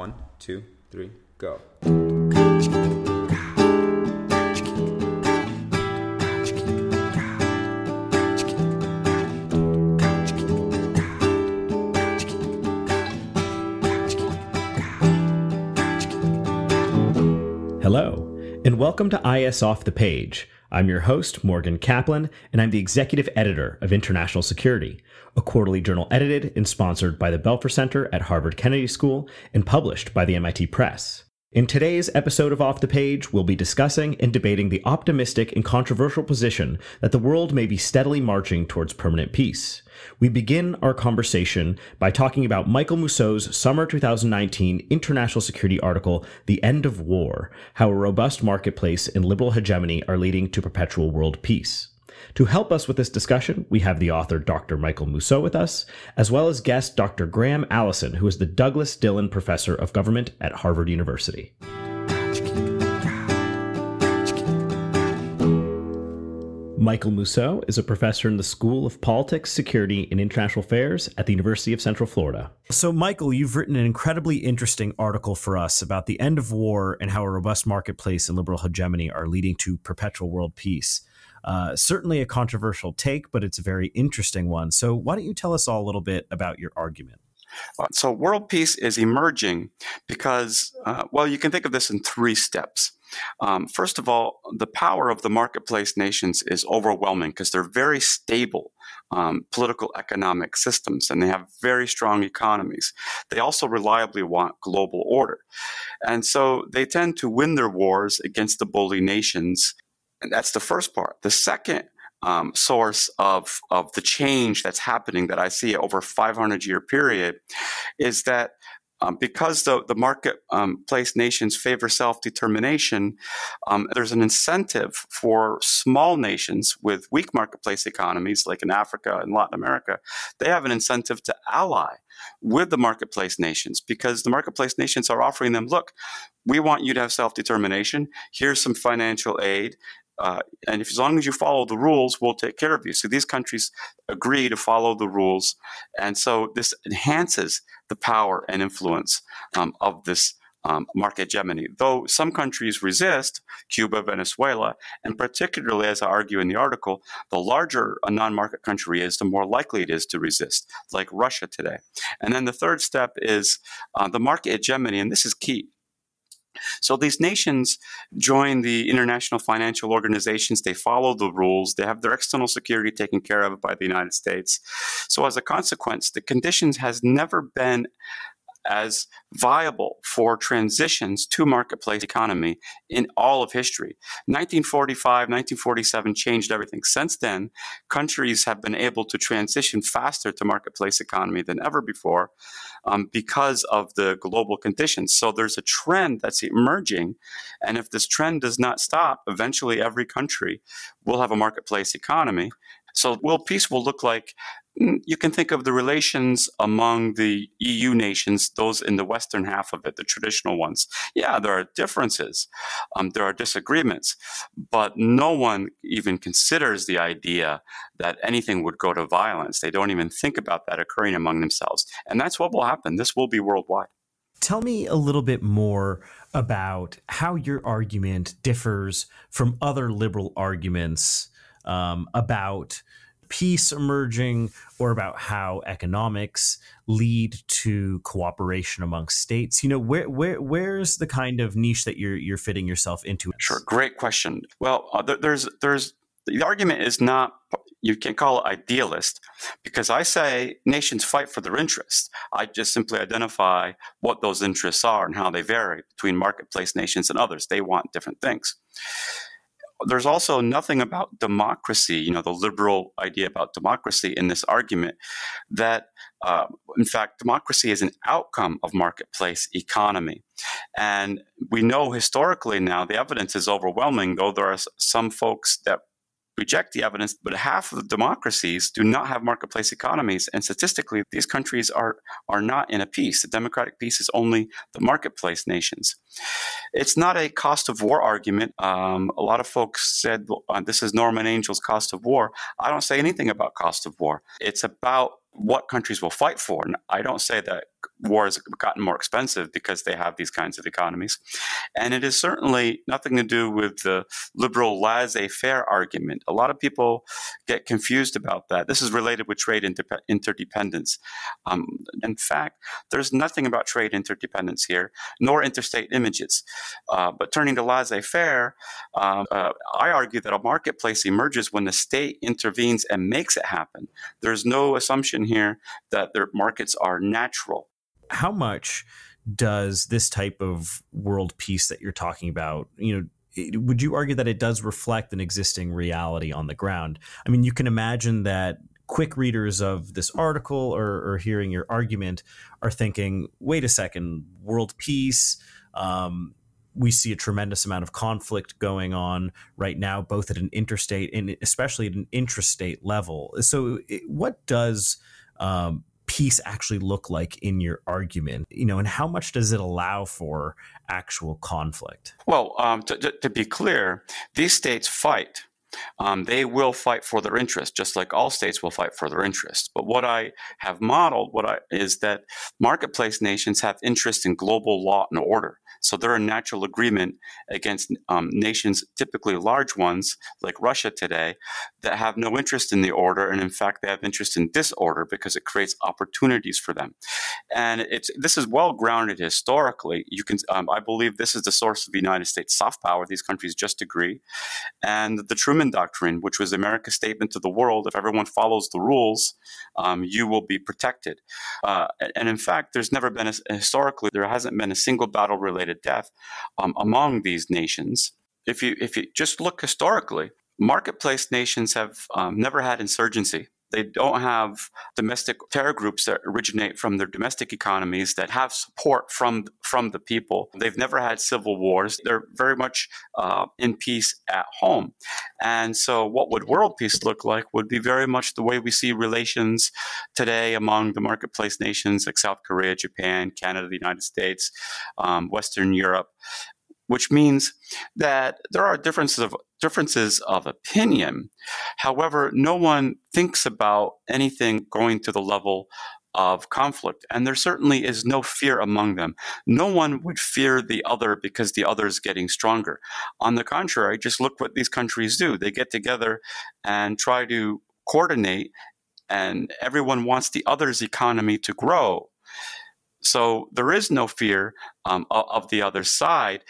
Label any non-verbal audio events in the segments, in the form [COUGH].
One, two, three, go. Hello, and welcome to IS Off the Page. I'm your host, Morgan Kaplan, and I'm the executive editor of International Security, a quarterly journal edited and sponsored by the Belfer Center at Harvard Kennedy School and published by the MIT Press. In today's episode of Off the Page, we'll be discussing and debating the optimistic and controversial position that the world may be steadily marching towards permanent peace. We begin our conversation by talking about Michael Mousseau's summer 2019 international security article, The End of War How a Robust Marketplace and Liberal Hegemony Are Leading to Perpetual World Peace. To help us with this discussion, we have the author Dr. Michael Mousseau with us, as well as guest Dr. Graham Allison, who is the Douglas Dillon Professor of Government at Harvard University. Michael Mousseau is a professor in the School of Politics, Security, and International Affairs at the University of Central Florida. So, Michael, you've written an incredibly interesting article for us about the end of war and how a robust marketplace and liberal hegemony are leading to perpetual world peace. Uh, certainly a controversial take, but it's a very interesting one. So, why don't you tell us all a little bit about your argument? Uh, so, world peace is emerging because, uh, well, you can think of this in three steps. Um, first of all, the power of the marketplace nations is overwhelming because they're very stable um, political economic systems and they have very strong economies. They also reliably want global order. And so they tend to win their wars against the bully nations and that's the first part. The second um, source of, of the change that's happening that I see over a 500 year period is that um, because the, the marketplace um, nations favor self determination, um, there's an incentive for small nations with weak marketplace economies, like in Africa and Latin America, they have an incentive to ally with the marketplace nations because the marketplace nations are offering them look, we want you to have self determination. Here's some financial aid. Uh, and if as long as you follow the rules, we'll take care of you. So these countries agree to follow the rules, and so this enhances the power and influence um, of this um, market hegemony. Though some countries resist, Cuba, Venezuela, and particularly, as I argue in the article, the larger a non-market country is, the more likely it is to resist, like Russia today. And then the third step is uh, the market hegemony, and this is key. So these nations join the international financial organizations. They follow the rules. They have their external security taken care of by the United States. So as a consequence, the conditions has never been as viable for transitions to marketplace economy in all of history. 1945, 1947 changed everything. Since then, countries have been able to transition faster to marketplace economy than ever before um, because of the global conditions. So there's a trend that's emerging. And if this trend does not stop, eventually every country will have a marketplace economy. So, will peace will look like you can think of the relations among the EU nations, those in the western half of it, the traditional ones. Yeah, there are differences, um, there are disagreements, but no one even considers the idea that anything would go to violence. They don't even think about that occurring among themselves. And that's what will happen. This will be worldwide. Tell me a little bit more about how your argument differs from other liberal arguments um, about peace emerging or about how economics lead to cooperation among states you know where where where's the kind of niche that you're you're fitting yourself into sure great question well uh, there's there's the argument is not you can call it idealist because I say nations fight for their interests. I just simply identify what those interests are and how they vary between marketplace nations and others. They want different things there's also nothing about democracy, you know, the liberal idea about democracy in this argument that, uh, in fact, democracy is an outcome of marketplace economy. And we know historically now the evidence is overwhelming, though there are some folks that reject the evidence, but half of the democracies do not have marketplace economies. And statistically, these countries are, are not in a peace. The democratic peace is only the marketplace nations. It's not a cost of war argument. Um, a lot of folks said uh, this is Norman Angell's cost of war. I don't say anything about cost of war. It's about what countries will fight for. And I don't say that war has gotten more expensive because they have these kinds of economies. And it is certainly nothing to do with the liberal laissez faire argument. A lot of people get confused about that. This is related with trade inter- interdependence. Um, in fact, there's nothing about trade interdependence here, nor interstate images. Uh, but turning to laissez faire, um, uh, I argue that a marketplace emerges when the state intervenes and makes it happen. There's no assumption here that their markets are natural how much does this type of world peace that you're talking about, you know, would you argue that it does reflect an existing reality on the ground? I mean, you can imagine that quick readers of this article or, or hearing your argument are thinking, wait a second, world peace. Um, we see a tremendous amount of conflict going on right now, both at an interstate and especially at an intrastate level. So, what does um, peace actually look like in your argument? You know, and how much does it allow for actual conflict? Well, um, to, to, to, be clear, these states fight. Um, they will fight for their interests, just like all states will fight for their interests. But what I have modeled, what I, is that marketplace nations have interest in global law and order. So they're a natural agreement against um, nations, typically large ones like Russia today, that have no interest in the order, and in fact, they have interest in disorder because it creates opportunities for them. And it's this is well grounded historically. You can, um, I believe, this is the source of the United States soft power. These countries just agree, and the Truman Doctrine, which was America's statement to the world: if everyone follows the rules, um, you will be protected. Uh, and in fact, there's never been a, historically there hasn't been a single battle related death um, among these nations. If you if you just look historically, marketplace nations have um, never had insurgency. They don't have domestic terror groups that originate from their domestic economies that have support from from the people. They've never had civil wars. They're very much uh, in peace at home. And so, what would world peace look like would be very much the way we see relations today among the marketplace nations like South Korea, Japan, Canada, the United States, um, Western Europe which means that there are differences of differences of opinion. However, no one thinks about anything going to the level of conflict. And there certainly is no fear among them. No one would fear the other because the other is getting stronger. On the contrary, just look what these countries do. They get together and try to coordinate, and everyone wants the other's economy to grow. So there is no fear um, of the other side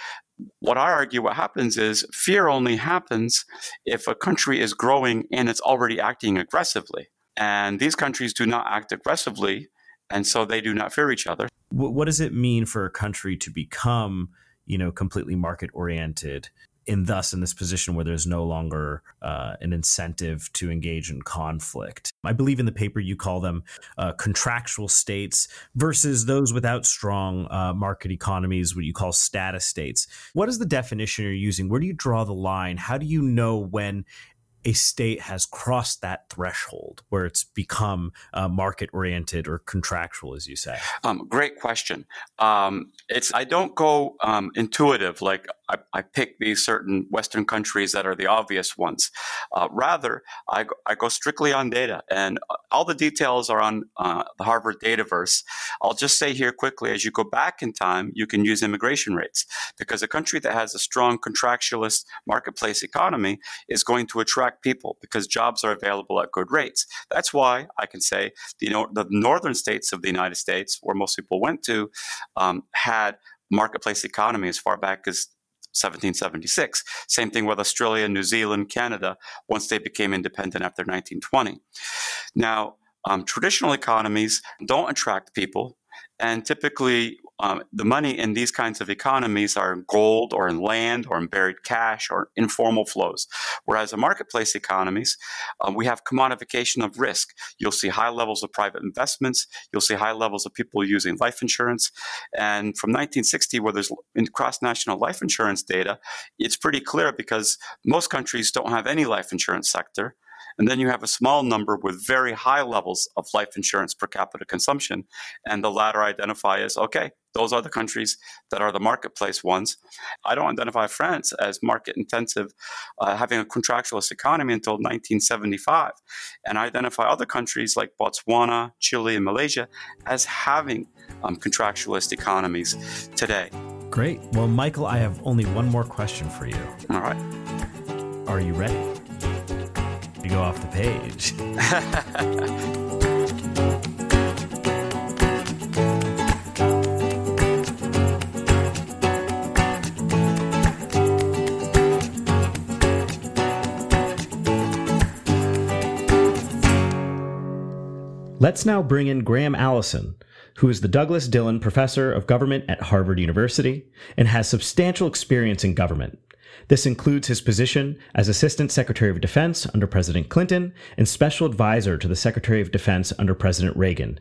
what I argue what happens is fear only happens if a country is growing and it's already acting aggressively. And these countries do not act aggressively, and so they do not fear each other. What does it mean for a country to become, you know, completely market oriented in thus in this position where there's no longer uh, an incentive to engage in conflict. I believe in the paper you call them uh, contractual states versus those without strong uh, market economies, what you call status states. What is the definition you're using? Where do you draw the line? How do you know when a state has crossed that threshold where it's become uh, market oriented or contractual, as you say? Um, great question. Um, it's I don't go um, intuitive like I, I, pick these certain Western countries that are the obvious ones. Uh, rather, I go, I go, strictly on data, and uh, all the details are on uh, the Harvard Dataverse. I'll just say here quickly: as you go back in time, you can use immigration rates because a country that has a strong contractualist marketplace economy is going to attract people because jobs are available at good rates. That's why I can say the, you know, the northern states of the United States, where most people went to, um, had marketplace economy as far back as 1776. Same thing with Australia, New Zealand, Canada, once they became independent after 1920. Now, um, traditional economies don't attract people, and typically um, the money in these kinds of economies are in gold or in land or in buried cash or informal flows. Whereas in marketplace economies, um, we have commodification of risk. You'll see high levels of private investments. You'll see high levels of people using life insurance. And from 1960, where there's cross national life insurance data, it's pretty clear because most countries don't have any life insurance sector. And then you have a small number with very high levels of life insurance per capita consumption. And the latter identify as okay, Those are the countries that are the marketplace ones. I don't identify France as market intensive, uh, having a contractualist economy until 1975. And I identify other countries like Botswana, Chile, and Malaysia as having um, contractualist economies today. Great. Well, Michael, I have only one more question for you. All right. Are you ready to go off the page? [LAUGHS] Let's now bring in Graham Allison, who is the Douglas Dillon Professor of Government at Harvard University and has substantial experience in government. This includes his position as Assistant Secretary of Defense under President Clinton and Special Advisor to the Secretary of Defense under President Reagan.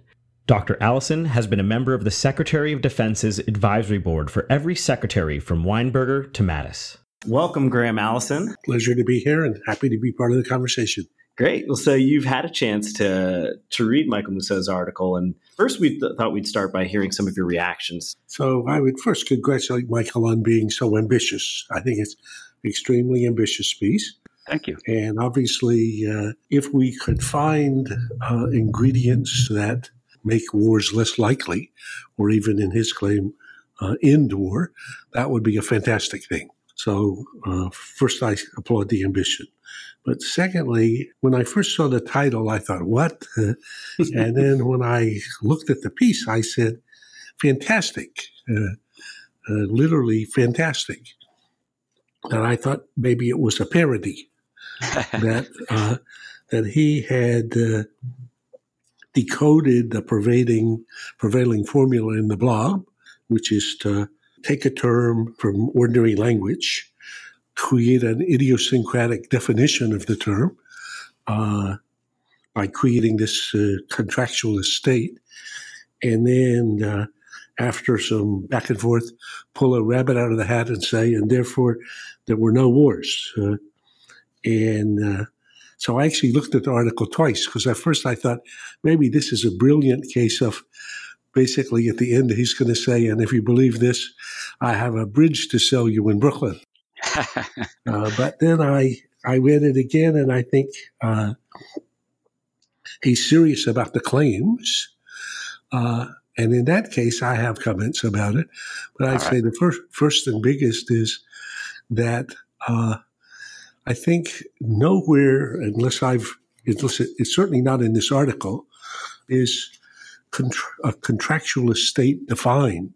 Dr. Allison has been a member of the Secretary of Defense's advisory board for every secretary from Weinberger to Mattis. Welcome, Graham Allison. Pleasure to be here and happy to be part of the conversation. Great. Well, so you've had a chance to to read Michael Mousseau's article, and first we th- thought we'd start by hearing some of your reactions. So I would first congratulate Michael on being so ambitious. I think it's extremely ambitious piece. Thank you. And obviously, uh, if we could find uh, ingredients that make wars less likely, or even in his claim, uh, end war, that would be a fantastic thing. So, uh, first, I applaud the ambition. But secondly, when I first saw the title, I thought, what? [LAUGHS] and then when I looked at the piece, I said, fantastic, uh, uh, literally fantastic. And I thought maybe it was a parody [LAUGHS] that uh, that he had uh, decoded the pervading prevailing formula in the blog, which is to take a term from ordinary language create an idiosyncratic definition of the term uh, by creating this uh, contractual state, and then uh, after some back and forth, pull a rabbit out of the hat and say, and therefore there were no wars. Uh, and uh, so I actually looked at the article twice because at first I thought maybe this is a brilliant case of basically at the end he's going to say, and if you believe this, I have a bridge to sell you in Brooklyn. [LAUGHS] uh, but then I I read it again, and I think uh, he's serious about the claims. Uh, and in that case, I have comments about it. But I'd right. say the first first and biggest is that uh, I think nowhere, unless I've it's, it's certainly not in this article, is a contractual state defined.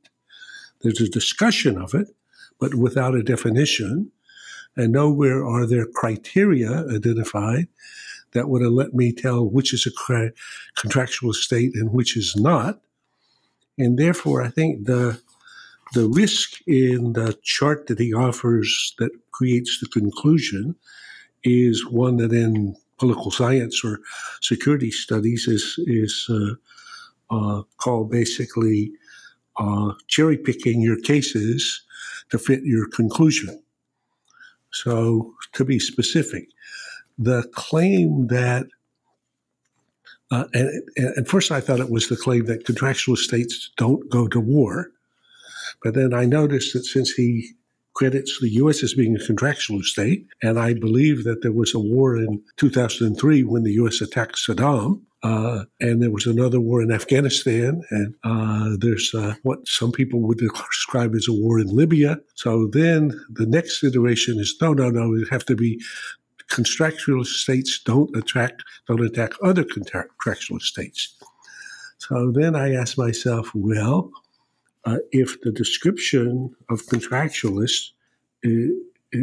There's a discussion of it, but without a definition. And nowhere are there criteria identified that would let me tell which is a contractual state and which is not. And therefore, I think the the risk in the chart that he offers that creates the conclusion is one that in political science or security studies is is uh, called basically uh, cherry picking your cases to fit your conclusion. So, to be specific, the claim that, uh, and, and at first I thought it was the claim that contractual states don't go to war. But then I noticed that since he credits the U.S. as being a contractual state, and I believe that there was a war in 2003 when the U.S. attacked Saddam, uh, and there was another war in Afghanistan, and uh, there's uh, what some people would describe as a war in Libya. So then the next iteration is no, no, no, it have to be contractual states don't attract, don't attack other contractual states. So then I ask myself, well, uh, if the description of contractualists, uh,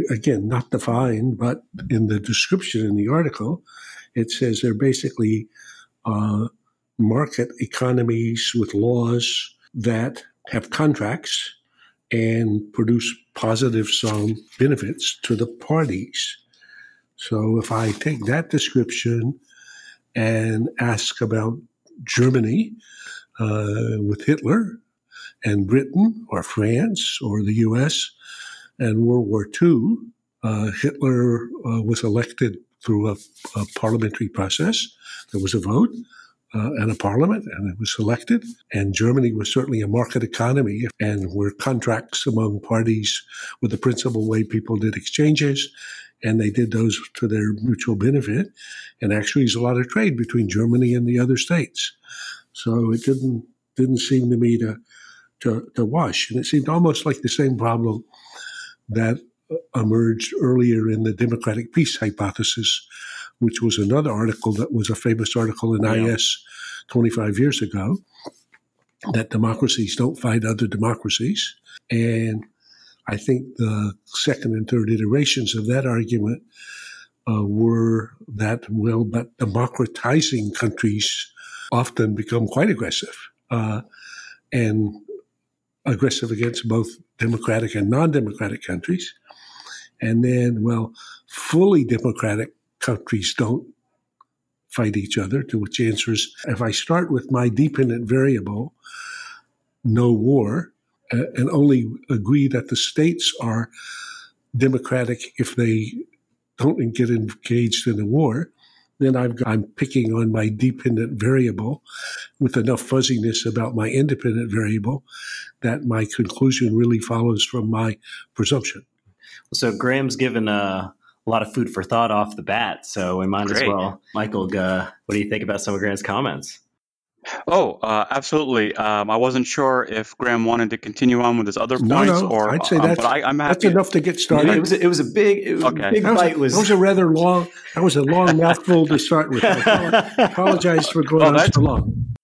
again, not defined, but in the description in the article, it says they're basically uh, market economies with laws that have contracts and produce positive sum benefits to the parties. So if I take that description and ask about Germany uh, with Hitler and Britain or France or the US and World War II, uh, Hitler uh, was elected through a, a, parliamentary process. There was a vote. uh, and a parliament, and it was elected. And Germany was certainly a market economy, and were contracts among parties were the principal way people did exchanges, and they did those to their mutual benefit. And actually, there's a lot of trade between Germany and the other states. So it didn't didn't seem to me to to, to wash, and it seemed almost like the same problem that emerged earlier in the democratic peace hypothesis, which was another article that was a famous article in yeah. IS 25 years ago, that democracies don't fight other democracies. And I think the second and third iterations of that argument uh, were that, well, but democratizing countries often become quite aggressive. Uh, and aggressive against both democratic and non democratic countries. And then, well, fully democratic countries don't fight each other, to which answers if I start with my dependent variable, no war, uh, and only agree that the states are democratic if they don't get engaged in a war, then i am picking on my dependent variable with enough fuzziness about my independent variable that my conclusion really follows from my presumption. So Graham's given a, a lot of food for thought off the bat. So we might Great. as well, Michael. Uh, what do you think about some of Graham's comments? Oh, uh, absolutely. Um, I wasn't sure if Graham wanted to continue on with his other no, points, no, or I'd say um, that's, I, am that's enough to get started. it was a, it was a big, was okay. A big that was, bite. Was, that was a rather long. That was a long mouthful to start with. I apologize for going oh, on so long.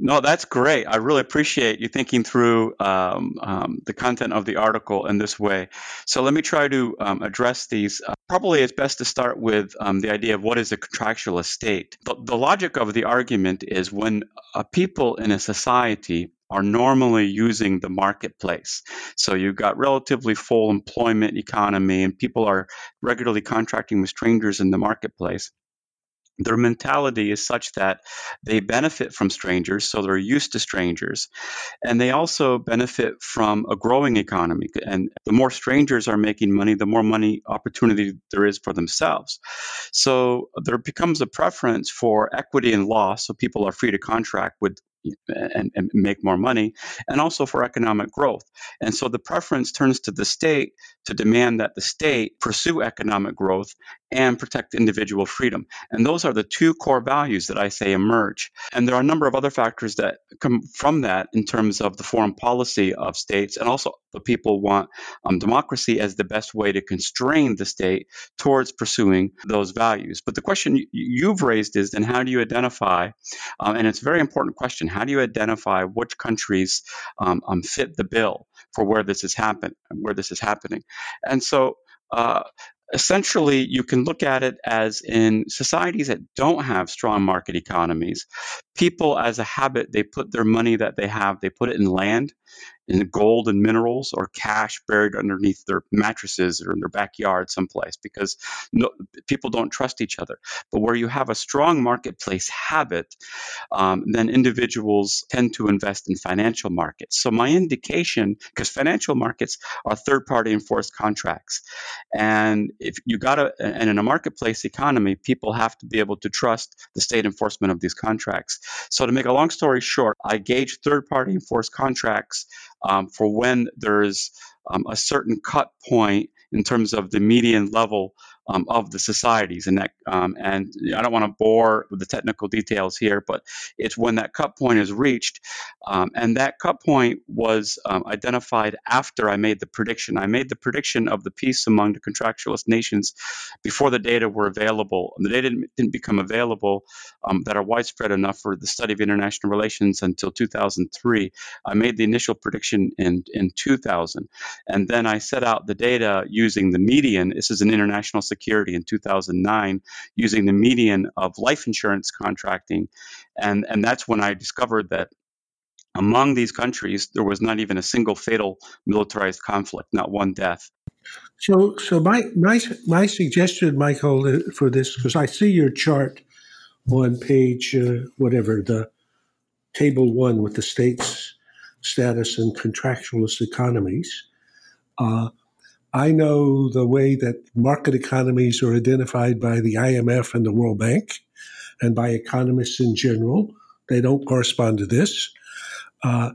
No, that's great. I really appreciate you thinking through um, um, the content of the article in this way. So let me try to um, address these. Uh, probably it's best to start with um, the idea of what is a contractual state. The, the logic of the argument is when people in a society are normally using the marketplace. So you've got relatively full employment economy and people are regularly contracting with strangers in the marketplace their mentality is such that they benefit from strangers, so they're used to strangers. And they also benefit from a growing economy. And the more strangers are making money, the more money opportunity there is for themselves. So there becomes a preference for equity and law, so people are free to contract with and, and, make more money, and also for economic growth. And so the preference turns to the state to demand that the state pursue economic growth and protect individual freedom. And those are the two core values that I say emerge. And there are a number of other factors that come from that in terms of the foreign policy of states. And also, the people want um, democracy as the best way to constrain the state towards pursuing those values. But the question you've raised is then how do you identify, um, and it's a very important question, how do you identify which countries um, um fit the bill for where this is happen, where this is happening? And so uh, essentially you can look at it as in societies that don't have strong market economies people as a habit they put their money that they have they put it in land in gold and minerals or cash buried underneath their mattresses or in their backyard someplace because no, people don't trust each other. But where you have a strong marketplace habit, um, then individuals tend to invest in financial markets. So my indication, because financial markets are third-party enforced contracts, and if you got a and in a marketplace economy, people have to be able to trust the state enforcement of these contracts. So to make a long story short, I gauge third-party enforced contracts um, for when there's um, a certain cut point in terms of the median level um, of the societies. And that, um, and I don't want to bore with the technical details here, but it's when that cut point is reached, um, and that cut point was um, identified after I made the prediction. I made the prediction of the peace among the contractualist nations before the data were available. The data didn't, didn't become available um, that are widespread enough for the study of international relations until 2003. I made the initial prediction in in 2000, and then I set out the data using the median. This is an international Security in 2009 using the median of life insurance contracting. And, and that's when I discovered that among these countries, there was not even a single fatal militarized conflict, not one death. So, so my my my suggestion, Michael, uh, for this, because I see your chart on page uh, whatever the table one with the states' status and contractualist economies. Uh, I know the way that market economies are identified by the IMF and the World Bank and by economists in general they don't correspond to this. Uh,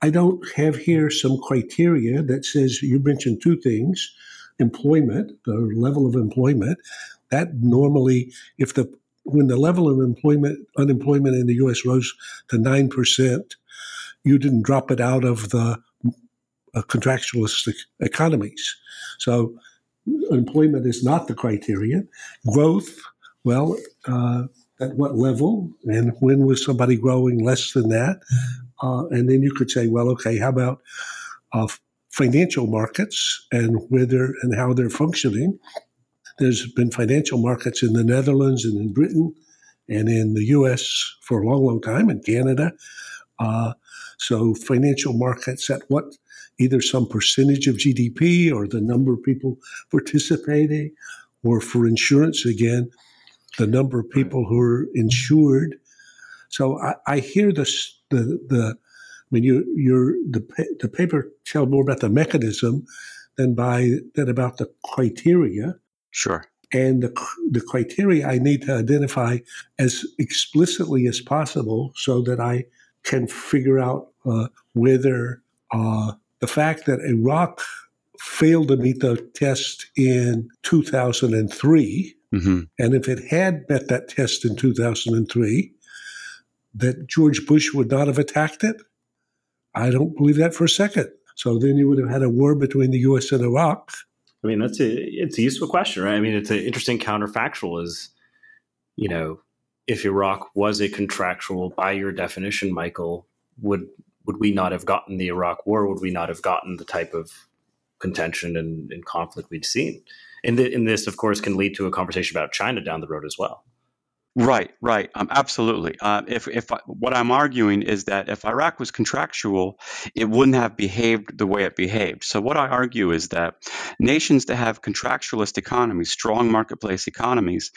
I don't have here some criteria that says you mentioned two things employment, the level of employment. That normally, if the when the level of employment unemployment in the U.S. rose to nine percent, you didn't drop it out of the contractualistic economies. So employment is not the criteria. Growth, well, uh, at what level and when was somebody growing less than that? Uh, and then you could say, well, okay, how about uh, financial markets and whether and how they're functioning? There's been financial markets in the Netherlands and in Britain and in the U.S. for a long, long time, in Canada. Uh, so financial markets at what either some percentage of GDP or the number of people participating, or for insurance again, the number of people who are insured. So I, I hear this, the the I mean you you're the the paper tell more about the mechanism than by than about the criteria. Sure. And the, the criteria I need to identify as explicitly as possible so that I can figure out uh, whether uh, the fact that Iraq failed to meet the test in 2003, mm-hmm. and if it had met that test in 2003, that George Bush would not have attacked it? I don't believe that for a second. So then you would have had a war between the U.S. and Iraq. I mean, that's a it's a useful question, right? I mean, it's an interesting counterfactual. Is you know, if Iraq was a contractual, by your definition, Michael, would would we not have gotten the Iraq War? Would we not have gotten the type of contention and, and conflict we'd seen? And, the, and this, of course, can lead to a conversation about China down the road as well. Right, right, um, absolutely. Uh, if if I, what I'm arguing is that if Iraq was contractual, it wouldn't have behaved the way it behaved. So what I argue is that nations that have contractualist economies, strong marketplace economies,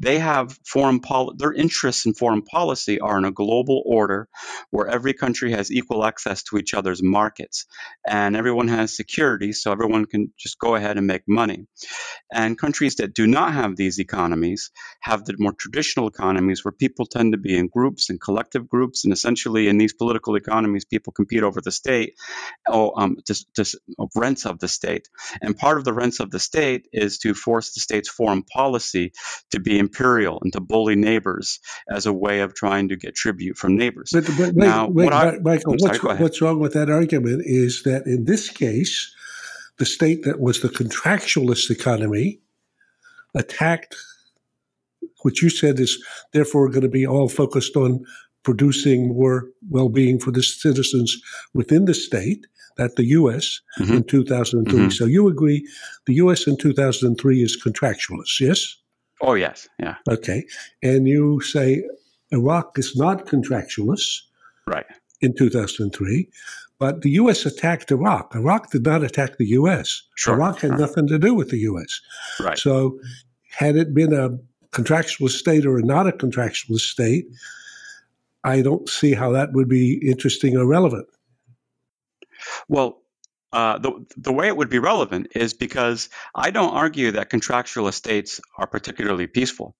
they have foreign pol- their interests in foreign policy are in a global order where every country has equal access to each other's markets and everyone has security, so everyone can just go ahead and make money. And countries that do not have these economies have the more traditional economies where people tend to be in groups and collective groups, and essentially in these political economies, people compete over the state or um, just, just rents of the state. And part of the rents of the state is to force the state's foreign policy to be imperial and to bully neighbors as a way of trying to get tribute from neighbors. But, but now, wait, I, Michael, sorry, what's, what's wrong with that argument is that in this case, the state that was the contractualist economy attacked which you said is therefore going to be all focused on producing more well-being for the citizens within the state that the U.S. Mm-hmm. in 2003. Mm-hmm. So you agree the U.S. in 2003 is contractualist, yes? Oh, yes. Yeah. Okay. And you say Iraq is not contractualist. Right. In 2003. But the U.S. attacked Iraq. Iraq did not attack the U.S. Sure. Iraq had nothing to do with the U.S. Right. So had it been a contractual state or not a contractual state, I don't see how that would be interesting or relevant. Well, uh, the, the way it would be relevant is because I don't argue that contractual states are particularly peaceful.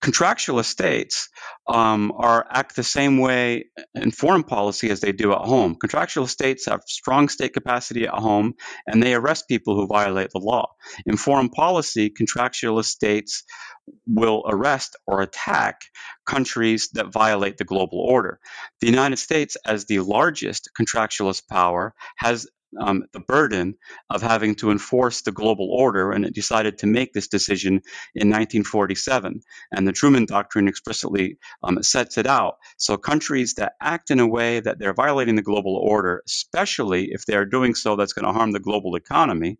Contractual states um, are act the same way in foreign policy as they do at home. Contractual states have strong state capacity at home, and they arrest people who violate the law. In foreign policy, contractual states will arrest or attack countries that violate the global order. The United States, as the largest contractualist power, has um, the burden of having to enforce the global order, and it decided to make this decision in 1947. And the Truman Doctrine explicitly um, sets it out. So countries that act in a way that they're violating the global order, especially if they are doing so that's going to harm the global economy,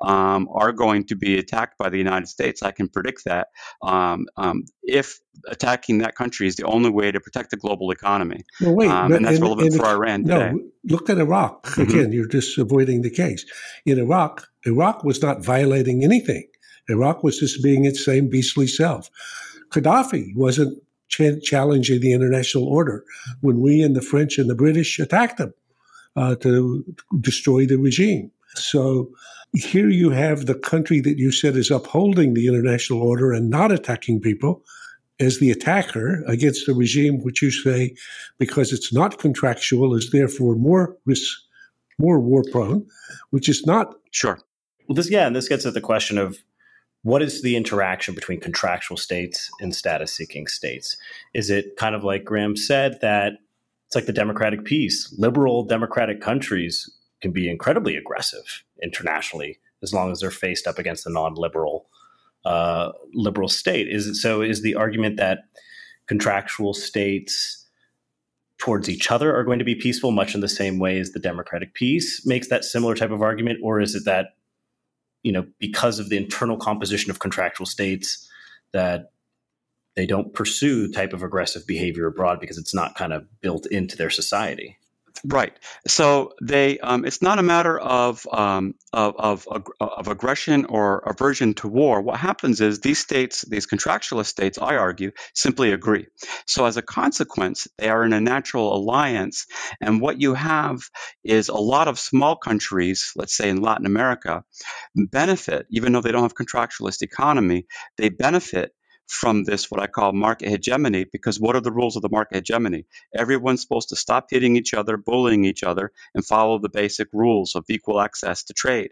um, are going to be attacked by the United States. I can predict that um, um, if attacking that country is the only way to protect the global economy. Well, wait, um, and that's in, relevant in, for Iran today. No, look at Iraq. Mm-hmm. Again, you're just avoiding the case. In Iraq, Iraq was not violating anything. Iraq was just being its same beastly self. Gaddafi wasn't ch- challenging the international order when we and the French and the British attacked him uh, to destroy the regime. So here you have the country that you said is upholding the international order and not attacking people as the attacker against the regime which you say, because it's not contractual, is therefore more risk, more war prone, which is not. Sure. Well, this yeah, and this gets at the question of what is the interaction between contractual states and status seeking states? Is it kind of like Graham said that it's like the democratic peace? Liberal democratic countries can be incredibly aggressive internationally as long as they're faced up against a non-liberal uh, liberal state. Is so? Is the argument that contractual states towards each other are going to be peaceful, much in the same way as the democratic peace makes that similar type of argument, or is it that you know because of the internal composition of contractual states that they don't pursue type of aggressive behavior abroad because it's not kind of built into their society? Right. So they, um, it's not a matter of, um, of, of, of aggression or aversion to war. What happens is these states, these contractualist states, I argue, simply agree. So as a consequence, they are in a natural alliance. And what you have is a lot of small countries, let's say in Latin America, benefit, even though they don't have contractualist economy, they benefit from this, what I call market hegemony, because what are the rules of the market hegemony? Everyone's supposed to stop hitting each other, bullying each other, and follow the basic rules of equal access to trade.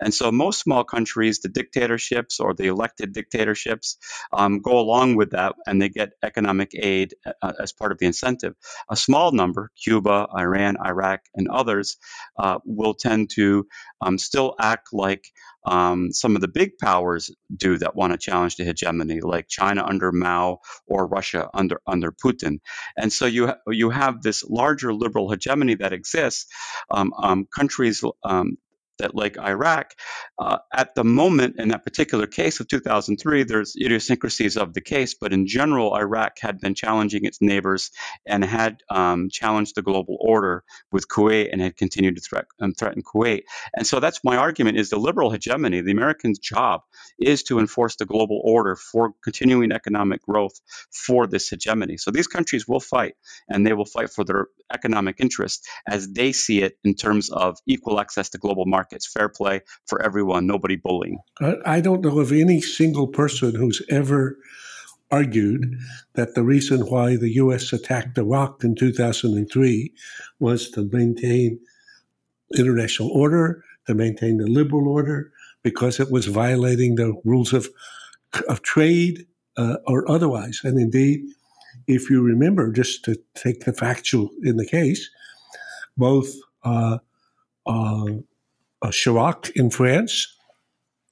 And so most small countries, the dictatorships or the elected dictatorships, um, go along with that and they get economic aid uh, as part of the incentive. A small number, Cuba, Iran, Iraq, and others, uh, will tend to um, still act like um, some of the big powers do that want to challenge the hegemony, like China under Mao or Russia under under Putin. And so you ha- you have this larger liberal hegemony that exists. Um, um, countries um, that like Iraq, uh, at the moment in that particular case of 2003, there's idiosyncrasies of the case, but in general, Iraq had been challenging its neighbors and had um, challenged the global order with Kuwait and had continued to threat, um, threaten Kuwait. And so that's my argument: is the liberal hegemony. The Americans' job is to enforce the global order for continuing economic growth for this hegemony. So these countries will fight, and they will fight for their economic interests as they see it in terms of equal access to global markets markets, fair play for everyone, nobody bullying. I don't know of any single person who's ever argued that the reason why the U.S. attacked Iraq in 2003 was to maintain international order, to maintain the liberal order, because it was violating the rules of, of trade uh, or otherwise. And indeed, if you remember, just to take the factual in the case, both uh, uh, uh, Chirac in France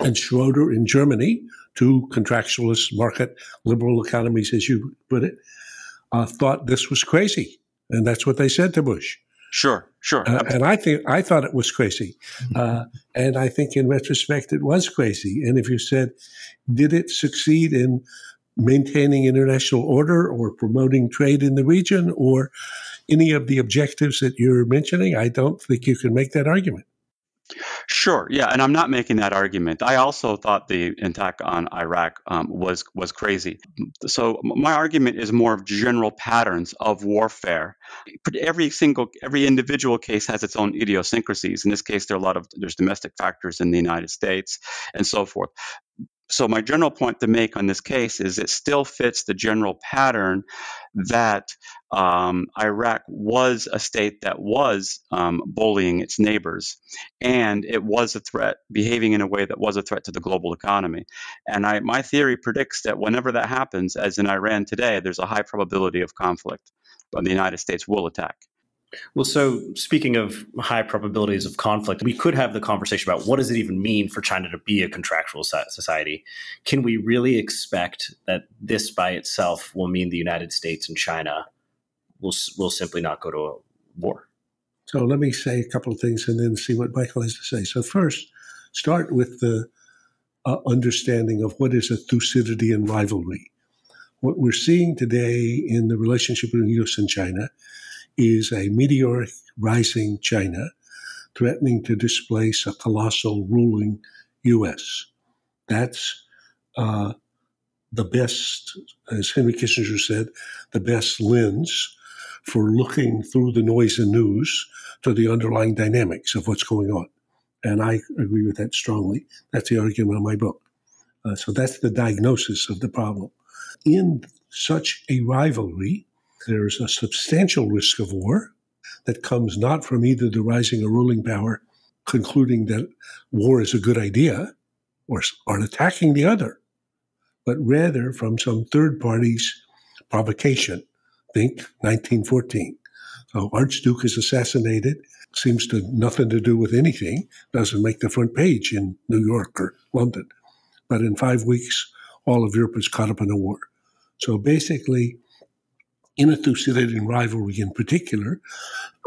and Schroeder in Germany, two contractualist market liberal economies, as you put it, uh, thought this was crazy, and that's what they said to Bush. Sure, sure. Uh, and I think I thought it was crazy, uh, and I think in retrospect it was crazy. And if you said, did it succeed in maintaining international order or promoting trade in the region or any of the objectives that you're mentioning, I don't think you can make that argument. Sure, yeah, and I'm not making that argument. I also thought the attack on Iraq um, was was crazy. So my argument is more of general patterns of warfare. Every single, every individual case has its own idiosyncrasies. In this case, there are a lot of there's domestic factors in the United States and so forth so my general point to make on this case is it still fits the general pattern that um, Iraq was a state that was um, bullying its neighbors, and it was a threat, behaving in a way that was a threat to the global economy. And I, my theory predicts that whenever that happens, as in Iran today, there's a high probability of conflict, but the United States will attack. Well, so speaking of high probabilities of conflict, we could have the conversation about what does it even mean for China to be a contractual society? Can we really expect that this by itself will mean the United States and China will will simply not go to war? So let me say a couple of things and then see what Michael has to say. So first, start with the uh, understanding of what is a Thucydidean rivalry. What we're seeing today in the relationship between the U.S. and China is a meteoric rising China threatening to displace a colossal ruling U.S. That's uh, the best, as Henry Kissinger said, the best lens for looking through the noise and news to the underlying dynamics of what's going on. And I agree with that strongly. That's the argument of my book. Uh, so that's the diagnosis of the problem. In such a rivalry, there's a substantial risk of war that comes not from either the rising or ruling power concluding that war is a good idea or, or attacking the other, but rather from some third party's provocation. Think 1914. So Archduke is assassinated, seems to nothing to do with anything, doesn't make the front page in New York or London. But in five weeks, all of Europe is caught up in a war. So basically, in a Thucydidean rivalry in particular,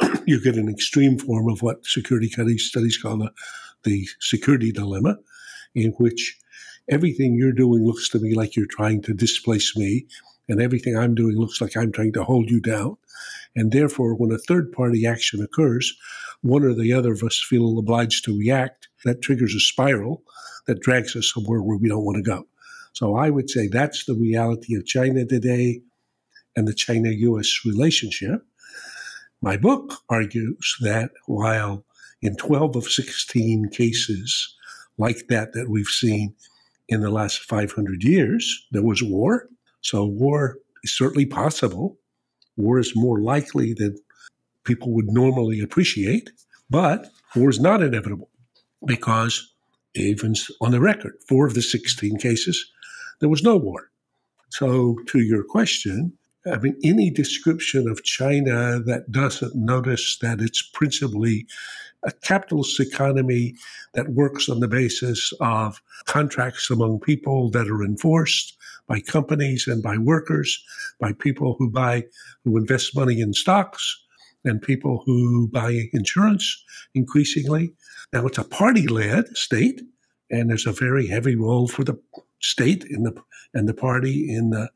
[CLEARS THROAT] you get an extreme form of what security studies call the, the security dilemma, in which everything you're doing looks to me like you're trying to displace me, and everything I'm doing looks like I'm trying to hold you down. And therefore, when a third party action occurs, one or the other of us feel obliged to react. That triggers a spiral that drags us somewhere where we don't want to go. So I would say that's the reality of China today and the China US relationship. My book argues that while in 12 of 16 cases like that that we've seen in the last 500 years, there was war. So war is certainly possible. War is more likely than people would normally appreciate, but war is not inevitable because even on the record, four of the 16 cases, there was no war. So, to your question, I mean, any description of China that doesn't notice that it's principally a capitalist economy that works on the basis of contracts among people that are enforced by companies and by workers, by people who buy, who invest money in stocks, and people who buy insurance increasingly. Now, it's a party led state, and there's a very heavy role for the state in the and the party in the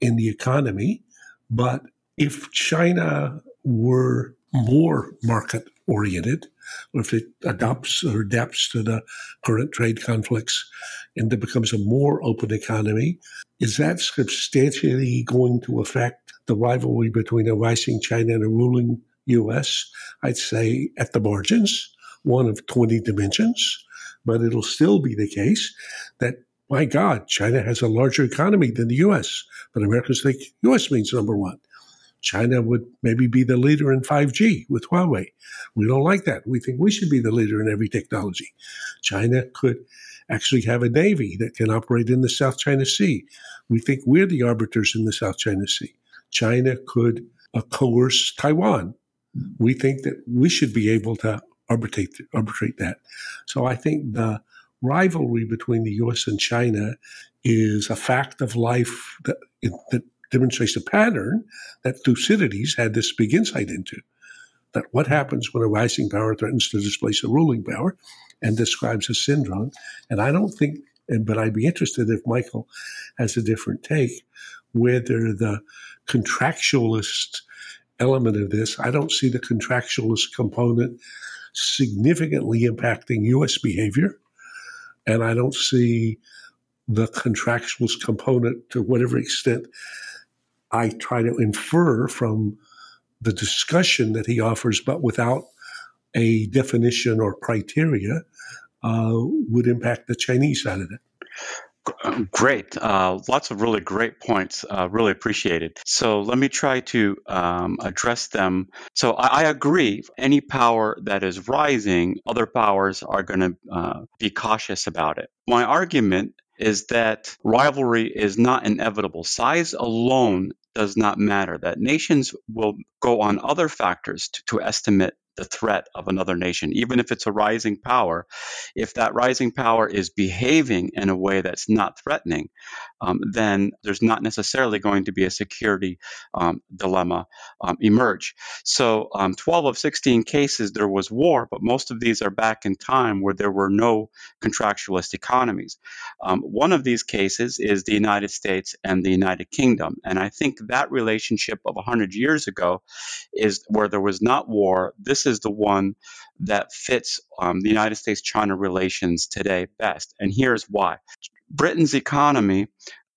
in the economy. But if China were more market oriented, or if it adopts or adapts to the current trade conflicts and it becomes a more open economy, is that substantially going to affect the rivalry between a rising China and a ruling US? I'd say at the margins, one of 20 dimensions, but it'll still be the case my God, China has a larger economy than the US, but Americans think US means number one. China would maybe be the leader in 5G with Huawei. We don't like that. We think we should be the leader in every technology. China could actually have a navy that can operate in the South China Sea. We think we're the arbiters in the South China Sea. China could uh, coerce Taiwan. We think that we should be able to arbitrate arbitrate that. So I think the rivalry between the U.S. and China is a fact of life that, that demonstrates a pattern that Thucydides had this big insight into. That what happens when a rising power threatens to displace a ruling power, and describes a syndrome. And I don't think, but I'd be interested if Michael has a different take, whether the contractualist element of this, I don't see the contractualist component significantly impacting U.S. behavior and I don't see the contractualist component to whatever extent I try to infer from the discussion that he offers, but without a definition or criteria, uh, would impact the Chinese side of it. Great. Uh, lots of really great points. Uh, really appreciated. So let me try to um, address them. So I, I, agree. Any power that is rising, other powers are going to uh, be cautious about it. My argument is that rivalry is not inevitable. Size alone does not matter, that nations will go on other factors to, to estimate the threat of another nation, even if it's a rising power. If that rising power is behaving in a way that's not threatening, um, then there's not necessarily going to be a security um, dilemma um, emerge. So, um, 12 of 16 cases, there was war, but most of these are back in time where there were no contractualist economies. Um, one of these cases is the United States and the United Kingdom. And I think that relationship of 100 years ago is where there was not war. This is the one that fits um, the United States China relations today best. And here's why Britain's economy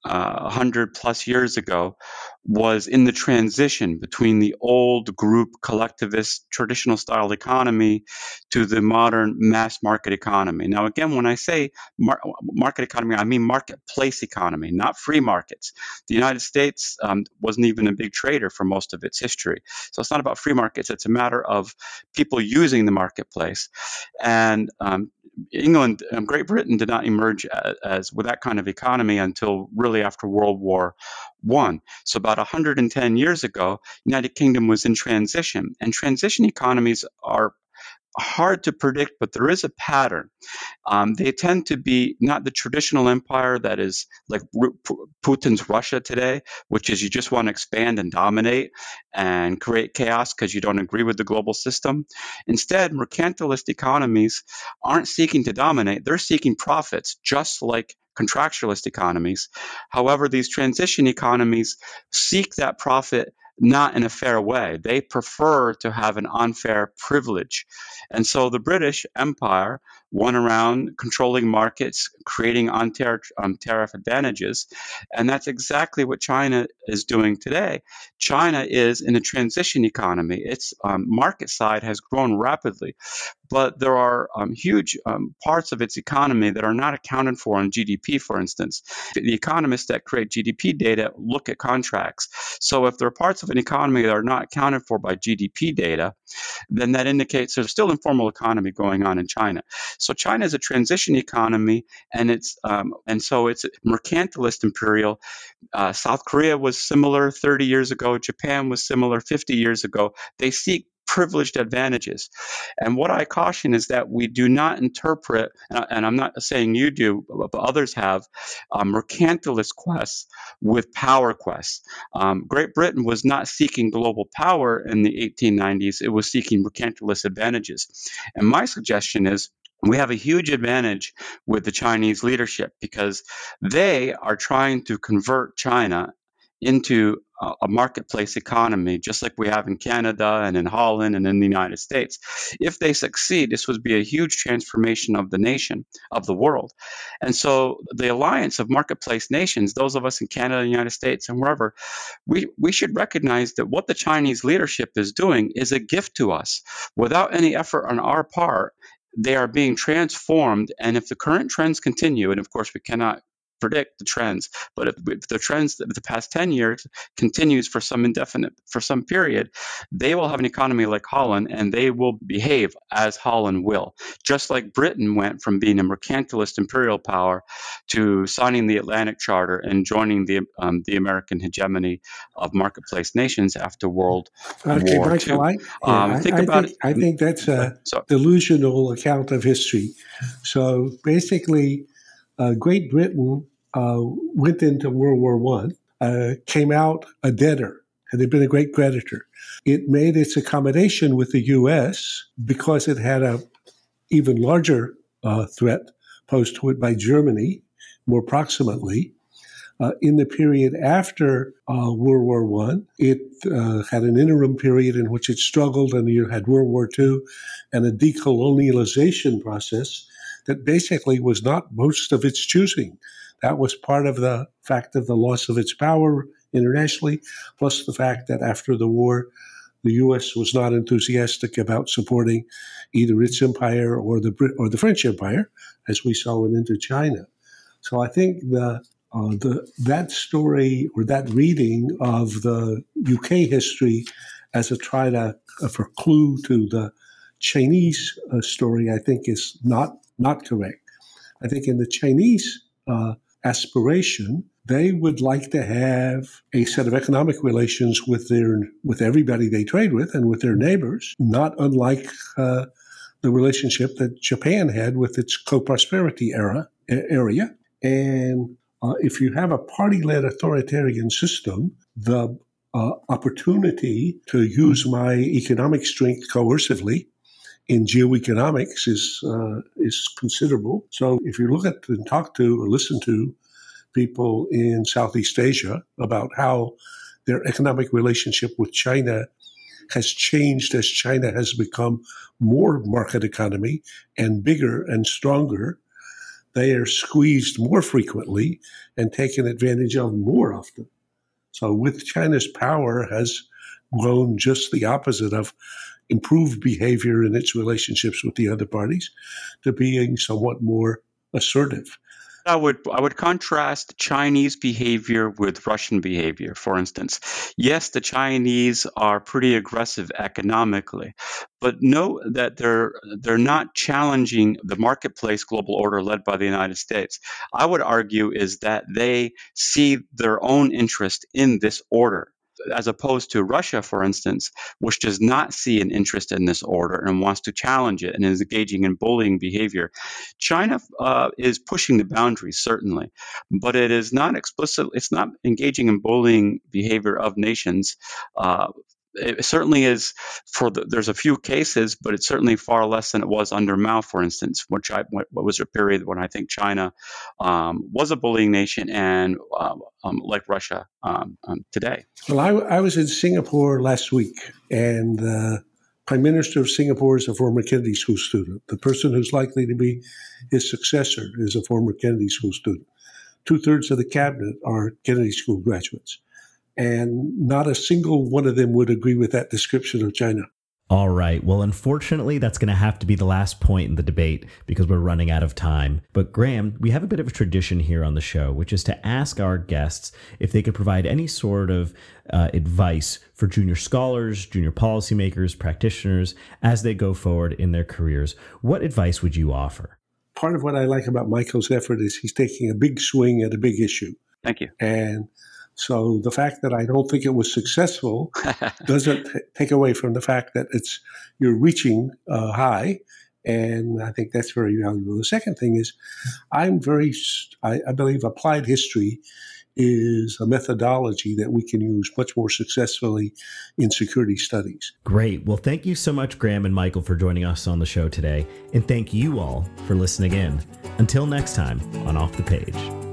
uh, 100 plus years ago was in the transition between the old group collectivist traditional style economy to the modern mass market economy. Now, again, when I say mar- market economy, I mean marketplace economy, not free markets. The United States um, wasn't even a big trader for most of its history. So it's not about free markets, it's a matter of people using the marketplace. And um, England, um, Great Britain did not emerge as, as, with that kind of economy until really after World War One. So about 110 years ago, United Kingdom was in transition, and transition economies are hard to predict, but there is a pattern. Um, they tend to be not the traditional empire that is like Putin's Russia today, which is you just want to expand and dominate and create chaos because you don't agree with the global system. Instead, mercantilist economies aren't seeking to dominate, they're seeking profits, just like contractualist economies. However, these transition economies seek that profit not in a fair way. They prefer to have an unfair privilege. And so the British Empire went around controlling markets, creating on-tariff um, tariff advantages. And that's exactly what China is doing today. China is in a transition economy. Its um, market side has grown rapidly, but there are um, huge um, parts of its economy that are not accounted for in GDP, for instance. The economists that create GDP data look at contracts. So if there are parts of an economy that are not accounted for by GDP data, then that indicates there's still informal economy going on in China. So China is a transition economy, and it's um, and so it's mercantilist imperial. Uh, South Korea was similar 30 years ago. Japan was similar 50 years ago. They seek privileged advantages. And what I caution is that we do not interpret, and I'm not saying you do, but others have, um, mercantilist quests with power quests. Um, Great Britain was not seeking global power in the 1890s, it was seeking mercantilist advantages. And my suggestion is we have a huge advantage with the Chinese leadership because they are trying to convert China into a marketplace economy, just like we have in Canada and in Holland and in the United States. If they succeed, this would be a huge transformation of the nation, of the world. And so the alliance of marketplace nations, those of us in Canada, the United States, and wherever, we, we should recognize that what the Chinese leadership is doing is a gift to us without any effort on our part they are being transformed. And if the current trends continue, and of course we cannot predict the trends, but if, if the trends of the past 10 years continues for some indefinite, for some period, they will have an economy like Holland and they will behave as Holland will. Just like Britain went from being a mercantilist imperial power to signing the Atlantic Charter and joining the, um, the American hegemony of marketplace nations after World okay, War Michael, II. I, um, think I about think, it. I think that's a [LAUGHS] so, delusional account of history. So basically, uh, Great Britain uh, went into World War One, uh, came out a debtor, and had been a great creditor. It made its accommodation with the U.S. because it had a even larger uh, threat posed to it by Germany, more proximately. Uh, in the period after uh, World War One, it uh, had an interim period in which it struggled, and you had World War Two, and a decolonialization process that basically was not most of its choosing. That was part of the fact of the loss of its power internationally, plus the fact that after the war, the U.S. was not enthusiastic about supporting either its empire or the or the French Empire, as we saw in Indochina. So I think the uh, the that story or that reading of the UK history as a try to uh, for clue to the Chinese uh, story, I think is not not correct. I think in the Chinese uh, aspiration, they would like to have a set of economic relations with their with everybody they trade with and with their neighbors, not unlike uh, the relationship that Japan had with its co-prosperity era area. And uh, if you have a party-led authoritarian system, the uh, opportunity to use my economic strength coercively in geoeconomics is uh, is considerable. So if you look at and talk to or listen to people in Southeast Asia about how their economic relationship with China has changed as China has become more market economy and bigger and stronger, they are squeezed more frequently and taken advantage of more often. So, with China's power has grown just the opposite of improved behavior in its relationships with the other parties to being somewhat more assertive. I would I would contrast Chinese behavior with Russian behavior. For instance, yes, the Chinese are pretty aggressive economically, but note that they're they're not challenging the marketplace global order led by the United States. I would argue is that they see their own interest in this order as opposed to Russia, for instance, which does not see an interest in this order and wants to challenge it and is engaging in bullying behavior. China uh, is pushing the boundaries, certainly, but it is not explicit, it's not engaging in bullying behavior of nations. Uh, it certainly is for the, there's a few cases, but it's certainly far less than it was under Mao, for instance, which I, what was a period when I think China um, was a bullying nation and uh, um, like Russia um, um, today. Well, I, I, was in Singapore last week, and the Prime Minister of Singapore is a former Kennedy School student. The person who's likely to be his successor is a former Kennedy School student. Two thirds of the cabinet are Kennedy School graduates and not a single one of them would agree with that description of China. All right. Well, unfortunately, that's going to have to be the last point in the debate because we're running out of time. But, Graham, we have a bit of a tradition here on the show, which is to ask our guests if they could provide any sort of uh, advice for junior scholars, junior policymakers, practitioners as they go forward in their careers. What advice would you offer? Part of what I like about Michael's effort is he's taking a big swing at a big issue. Thank you. And so the fact that I don't think it was successful [LAUGHS] doesn't t- take away from the fact that it's you're reaching uh, high, and I think that's very valuable. The second thing is, I'm very I, I believe applied history is a methodology that we can use much more successfully in security studies. Great. Well, thank you so much, Graham and Michael, for joining us on the show today. And thank you all for listening in. Until next time on Off the Page.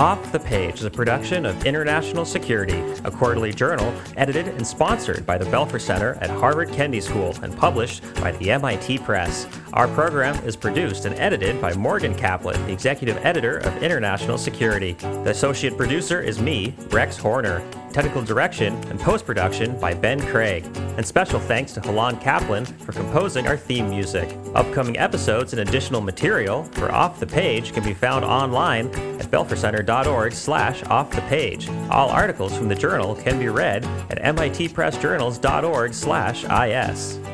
Off the Page is a production of International Security, a quarterly journal edited and sponsored by the Belfer Center at Harvard Kennedy School and published by the MIT Press. Our program is produced and edited by Morgan Kaplan, the executive editor of International Security. The associate producer is me, Rex Horner. Technical direction and post production by Ben Craig. And special thanks to Halan Kaplan for composing our theme music. Upcoming episodes and additional material for Off the Page can be found online at belfercenter.org slash off the page. All articles from the journal can be read at mitpressjournals.org slash is.